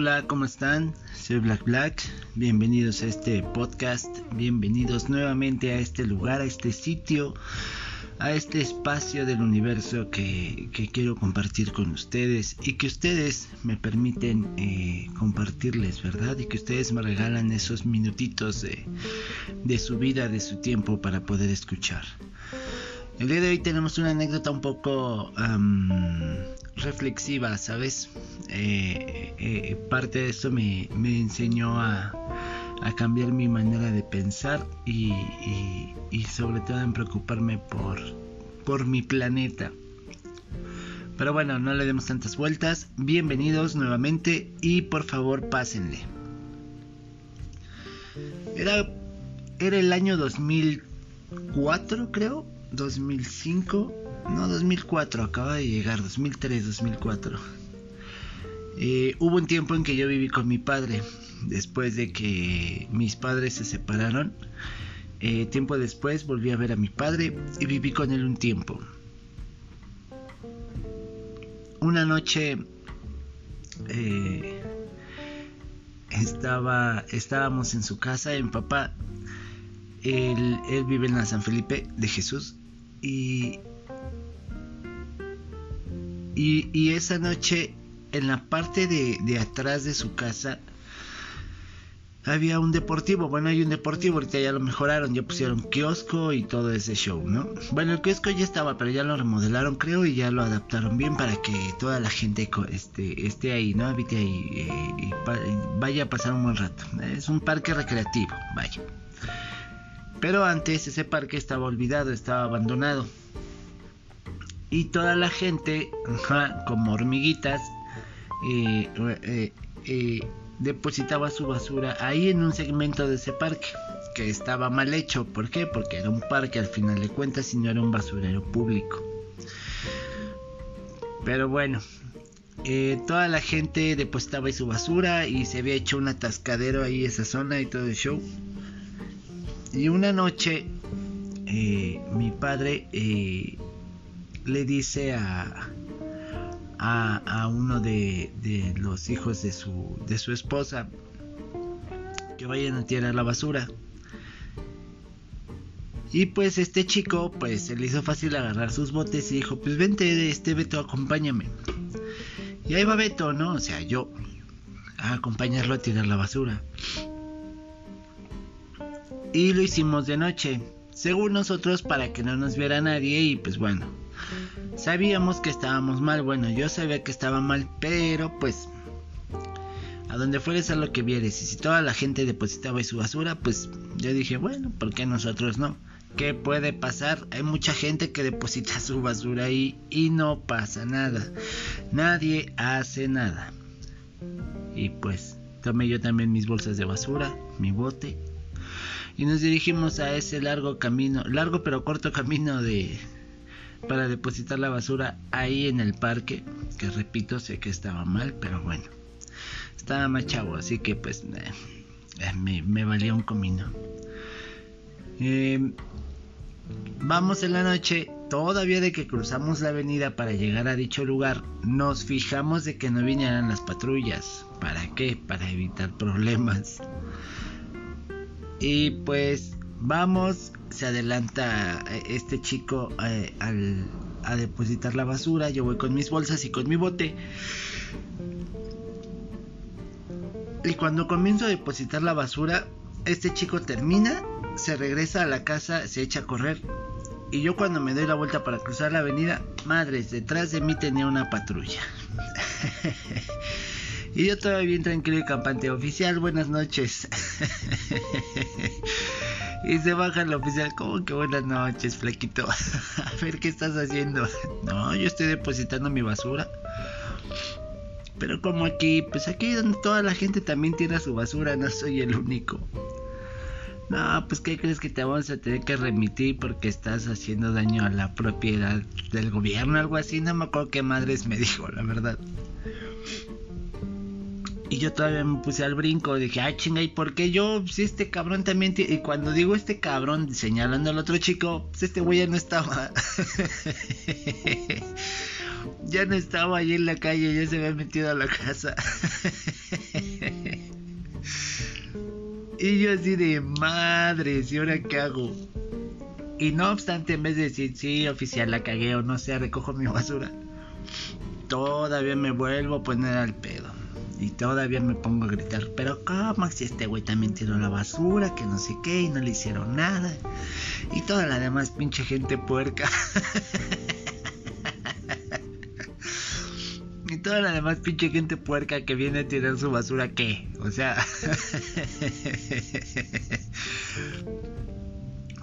Hola, ¿cómo están? Soy Black Black. Bienvenidos a este podcast. Bienvenidos nuevamente a este lugar, a este sitio, a este espacio del universo que, quiero compartir con ustedes y que ustedes me permiten eh, compartirles, ¿verdad? Y que ustedes me regalan esos minutitos de, de su vida, de su tiempo para poder escuchar. El día de hoy tenemos una anécdota un poco reflexiva, ¿sabes? Eh, eh, parte de eso me, enseñó a, cambiar mi manera de pensar y, sobre todo en preocuparme por, por mi planeta. Pero bueno, no le demos tantas vueltas. Bienvenidos nuevamente y por favor pásenle. Era, era el año 2004 creo 2005, no 2004, acaba de llegar, 2003, 2004. Eh, hubo un tiempo en que yo viví con mi padre, después de que mis padres se separaron. Eh, tiempo después volví a ver a mi padre y viví con él un tiempo. Una noche eh, estaba, estábamos en su casa, en papá. Él, él vive en la San Felipe de Jesús y, y, esa noche, en la parte de, atrás de su casa, había un deportivo. Bueno, hay un deportivo, ahorita ya lo mejoraron, ya pusieron kiosco y todo ese show, ¿no? Bueno, el kiosco ya estaba, pero ya lo remodelaron, creo, y ya lo adaptaron bien para que toda la gente este, esté ahí, ¿no? Habite ahí eh, y vaya a pasar un buen rato. Es un parque recreativo, vaya. Pero antes ese parque estaba olvidado, estaba abandonado. Y toda la gente, como hormiguitas, eh, eh, eh, depositaba su basura ahí en un segmento de ese parque, que estaba mal hecho. ¿Por qué? Porque era un parque al final de cuentas y no era un basurero público. Pero bueno, toda la gente depositaba ahí su basura y se había hecho un atascadero ahí esa zona y todo el show. Y una noche mi padre le dice a, a, uno de, los hijos de su, de su esposa que vayan a tirar la basura. Y pues este chico, pues se le hizo fácil agarrar sus botes y dijo, pues vente, este Beto, acompáñame. Y ahí va Beto, ¿no? O sea, yo a acompañarlo a tirar la basura y lo hicimos de noche, según nosotros para que no nos viera nadie y pues bueno, sabíamos que estábamos mal, bueno yo sabía que estaba mal, pero pues a donde fueres a lo que vieres y si toda la gente depositaba su basura, pues yo dije, bueno, ¿por qué nosotros no? ¿Qué puede pasar? Hay mucha gente que deposita su basura ahí y no pasa nada. Nadie hace nada. Y pues tomé yo también mis bolsas de basura, mi bote y nos dirigimos a ese largo camino, largo pero corto camino de para depositar la basura ahí en el parque, que repito, sé que estaba mal, pero bueno, estaba más chavo, así que pues eh, eh, me, valía un comino. Em, vamos en la noche, todavía de que cruzamos la avenida para llegar a dicho lugar, nos fijamos de que no vinieran las patrullas. ¿Para qué? Para evitar problemas. Y pues vamos, se adelanta este chico eh, a depositar la basura. Yo voy con mis bolsas y con mi bote. Y cuando comienzo a depositar la basura, este chico termina, se regresa a la casa, se echa a correr. Y yo cuando me doy la vuelta para cruzar la avenida, madres, detrás de mí tenía una patrulla. Y yo todavía bien tranquilo y campante. Oficial, buenas noches. y se baja el oficial. ¿Cómo que buenas noches, flequito? A ver qué estás haciendo. No, yo estoy depositando mi basura. Pero como aquí, pues aquí donde toda la gente también tira su basura, no soy el único. No, pues ¿qué crees que te vamos a tener que remitir porque estás haciendo daño a la propiedad del gobierno, algo así? No me acuerdo qué madres me dijo, la verdad. Yo todavía me puse al brinco, dije, ay chinga, ¿y por qué yo? Si este cabrón también... Y cuando digo este cabrón, señalando al otro chico, pues este güey ya no estaba. ya no estaba ahí en la calle, ya se había metido a la casa. Y yo así de madre, ¿y ahora qué hago? Y no obstante, en vez de decir, sí, oficial, la cagué o no sé, recojo mi basura, todavía me vuelvo a poner al pedo. Y todavía me pongo a gritar, pero ¿cómo si este güey también tiró la basura, que no sé qué, y no le hicieron nada? Y toda la demás pinche gente puerca. y toda la demás pinche gente puerca que viene a tirar su basura, ¿qué? O sea...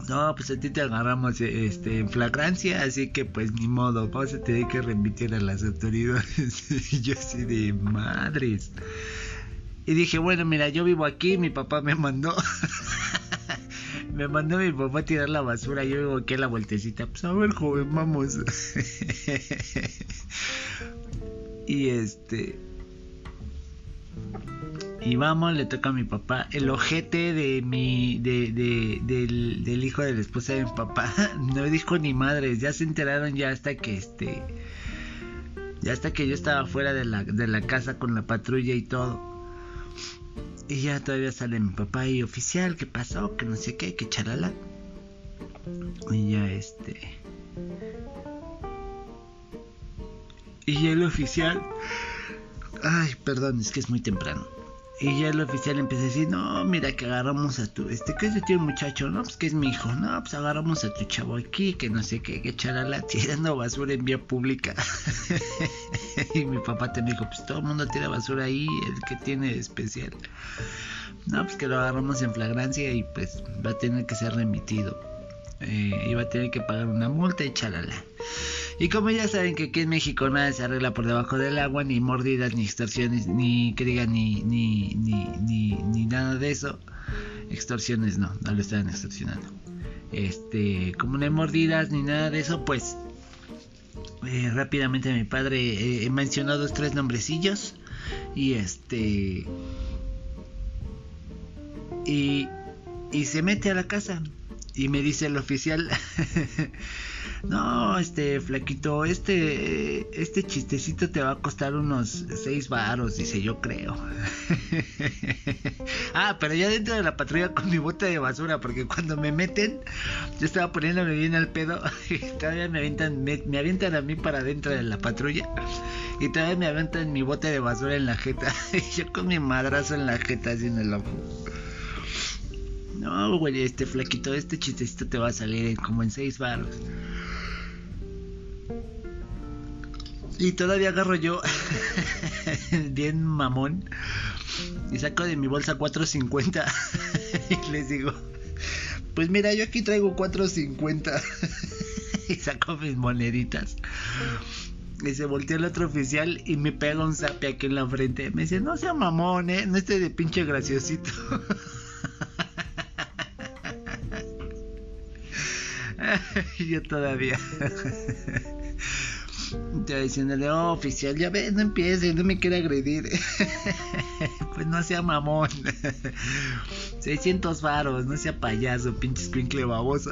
no, pues a ti te agarramos este, en flagrancia, así que pues ni modo, vamos a tener que remitir a las autoridades. yo así de madres. Y dije, bueno, mira, yo vivo aquí, mi papá me mandó. me mandó mi papá a tirar la basura, yo aquí a la vueltecita. Pues a ver, joven, vamos. y este y vamos, le toca a mi papá. El ojete de mi. De, de, del, del, hijo de la esposa de mi papá. No dijo ni madres. Ya se enteraron ya hasta que este. Ya hasta que yo estaba fuera de la, de la casa con la patrulla y todo. Y ya todavía sale mi papá y oficial, ¿qué pasó? Que no sé qué, que charala. Y ya este. Y el oficial. Ay, perdón, es que es muy temprano. Y ya el oficial empieza a decir, no, mira que agarramos a tu, este, ¿qué es de ti muchacho? No, pues que es mi hijo, no, pues agarramos a tu chavo aquí, que no sé qué, que charala, tirando basura en vía pública. y mi papá te dijo, pues todo el mundo tira basura ahí, el que tiene especial. No, pues que lo agarramos en flagrancia y pues va a tener que ser remitido. Eh, y va a tener que pagar una multa y charala. Y como ya saben que aquí en México nada se arregla por debajo del agua, ni mordidas, ni extorsiones, ni digan, ni, ni, ni, ni, ni nada de eso. Extorsiones no, no lo estaban extorsionando. Este, como no hay mordidas ni nada de eso, pues eh, rápidamente mi padre eh, mencionó dos, tres nombrecillos. Y este. Y, y se mete a la casa. Y me dice el oficial. no, este flaquito, este, este chistecito te va a costar unos seis varos, dice yo creo. ah, pero ya dentro de la patrulla con mi bote de basura, porque cuando me meten, yo estaba poniéndome bien al pedo y todavía me avientan, me, me avientan a mí para dentro de la patrulla y todavía me avientan mi bote de basura en la jeta y yo con mi madrazo en la jeta así en el ojo. No, güey, este flaquito, este chistecito te va a salir como en seis baros. Y todavía agarro yo, bien mamón, y saco de mi bolsa 4.50 y les digo, pues mira, yo aquí traigo 4.50 y saco mis moneditas. Y se volteó el otro oficial y me pega un zape aquí en la frente. Me dice, no sea mamón, eh, no esté de pinche graciosito. yo todavía. Te diciéndole, oh, oficial, ya ve, no empiece, no me quiere agredir. pues no sea mamón. 600 varos, no sea payaso, pinche squinkle baboso.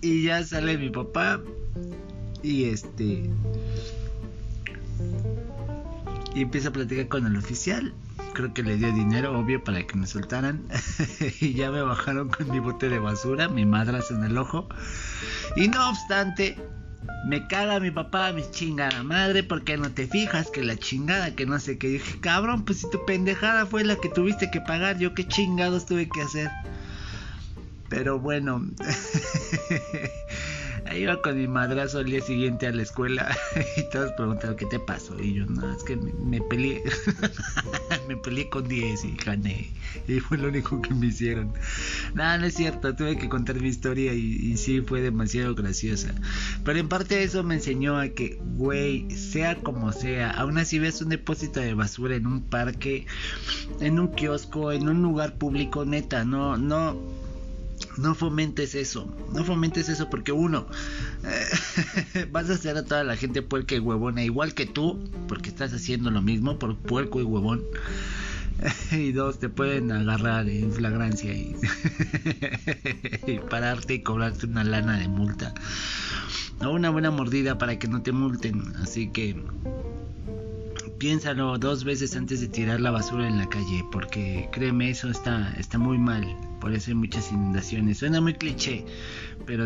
y ya sale mi papá. Y este. Y empieza a platicar con el oficial creo que le dio dinero, obvio, para que me soltaran. y ya me bajaron con mi bote de basura, mi madras en el ojo. Y no obstante, me caga mi papá, mi chingada madre, porque no te fijas que la chingada, que no sé qué. Dije, cabrón, pues si tu pendejada fue la que tuviste que pagar, yo qué chingados tuve que hacer. Pero bueno. Ahí iba con mi madrazo el día siguiente a la escuela y todos preguntaron qué te pasó. Y yo, no, es que me, peleé. me peleé con 10 y gané. Y fue lo único que me hicieron. Nada, no es cierto. Tuve que contar mi historia y, y sí fue demasiado graciosa. Pero en parte eso me enseñó a que, güey, sea como sea, aún así ves un depósito de basura en un parque, en un kiosco, en un lugar público, neta, no, no no fomentes eso, no fomentes eso porque uno, eh, vas a hacer a toda la gente puerca y huevona igual que tú, porque estás haciendo lo mismo por puerco y huevón. y dos, te pueden agarrar en flagrancia y, y pararte y cobrarte una lana de multa. O una buena mordida para que no te multen. Así que piénsalo dos veces antes de tirar la basura en la calle, porque créeme, eso está, está muy mal. Por eso hay muchas inundaciones. Suena muy cliché, pero,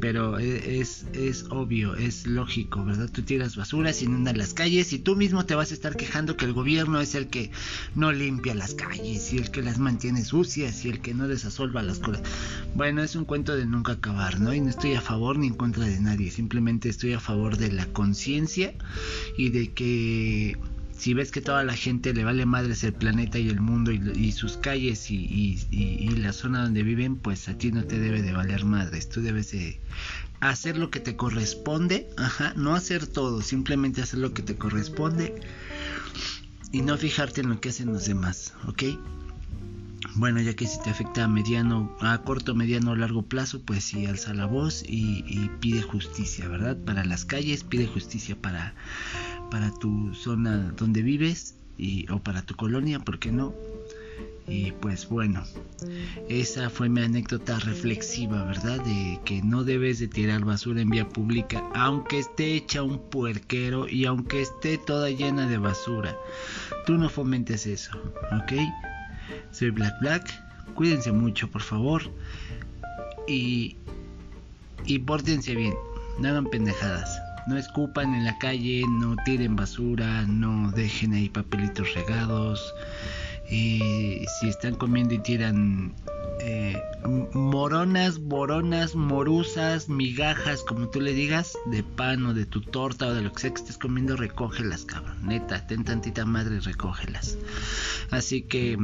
pero e, es, es obvio, es lógico, ¿verdad? Tú tiras basura, se inundan las calles y tú mismo te vas a estar quejando que el gobierno es el que no limpia las calles y el que las mantiene sucias y el que no desasolva las cosas. Bueno, es un cuento de nunca acabar, ¿no? Y no estoy a favor ni en contra de nadie, simplemente estoy a favor de la conciencia y de que si ves que toda la gente le vale madres el planeta y el mundo y, sus calles y, la zona donde viven, pues a ti no te debe de valer madres. Tú debes de hacer lo que te corresponde, ajá, no hacer todo, simplemente hacer lo que te corresponde y no fijarte en lo que hacen los demás, ¿ok? Bueno, ya que si te afecta a mediano, a corto, mediano o largo plazo, pues sí, alza la voz y, y pide justicia, ¿verdad? Para las calles, pide justicia para para tu zona donde vives y, o para tu colonia, ¿por qué no? Y pues bueno, esa fue mi anécdota reflexiva, ¿verdad? De que no debes de tirar basura en vía pública, aunque esté hecha un puerquero y aunque esté toda llena de basura. Tú no fomentes eso, ¿ok? Soy Black Black, cuídense mucho, por favor. Y, y pórtense bien, no hagan pendejadas no escupan en la calle, no tiren basura, no dejen ahí papelitos regados. Y si están comiendo y tiran eh, moronas, boronas, morusas, migajas, como tú le digas, de pan o de tu torta o de lo que sea que estés comiendo, recógelas, cabrón. Neta, ten tantita madre y recógelas. Así que,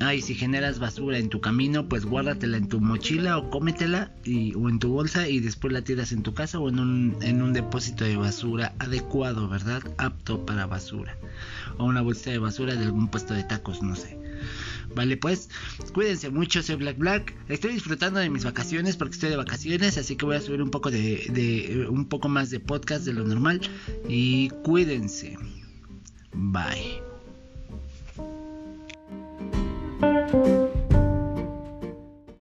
ay, si generas basura en tu camino, pues guárdatela en tu mochila o cómetela o en tu bolsa y después la tiras en tu casa o en un, en un depósito de basura adecuado, ¿verdad? Apto para basura. O una bolsa de basura de algún puesto de tacos, no sé. Vale, pues cuídense mucho, soy Black Black. Estoy disfrutando de mis vacaciones porque estoy de vacaciones, así que voy a subir un poco de, de un poco más de podcast de lo normal y cuídense. Bye.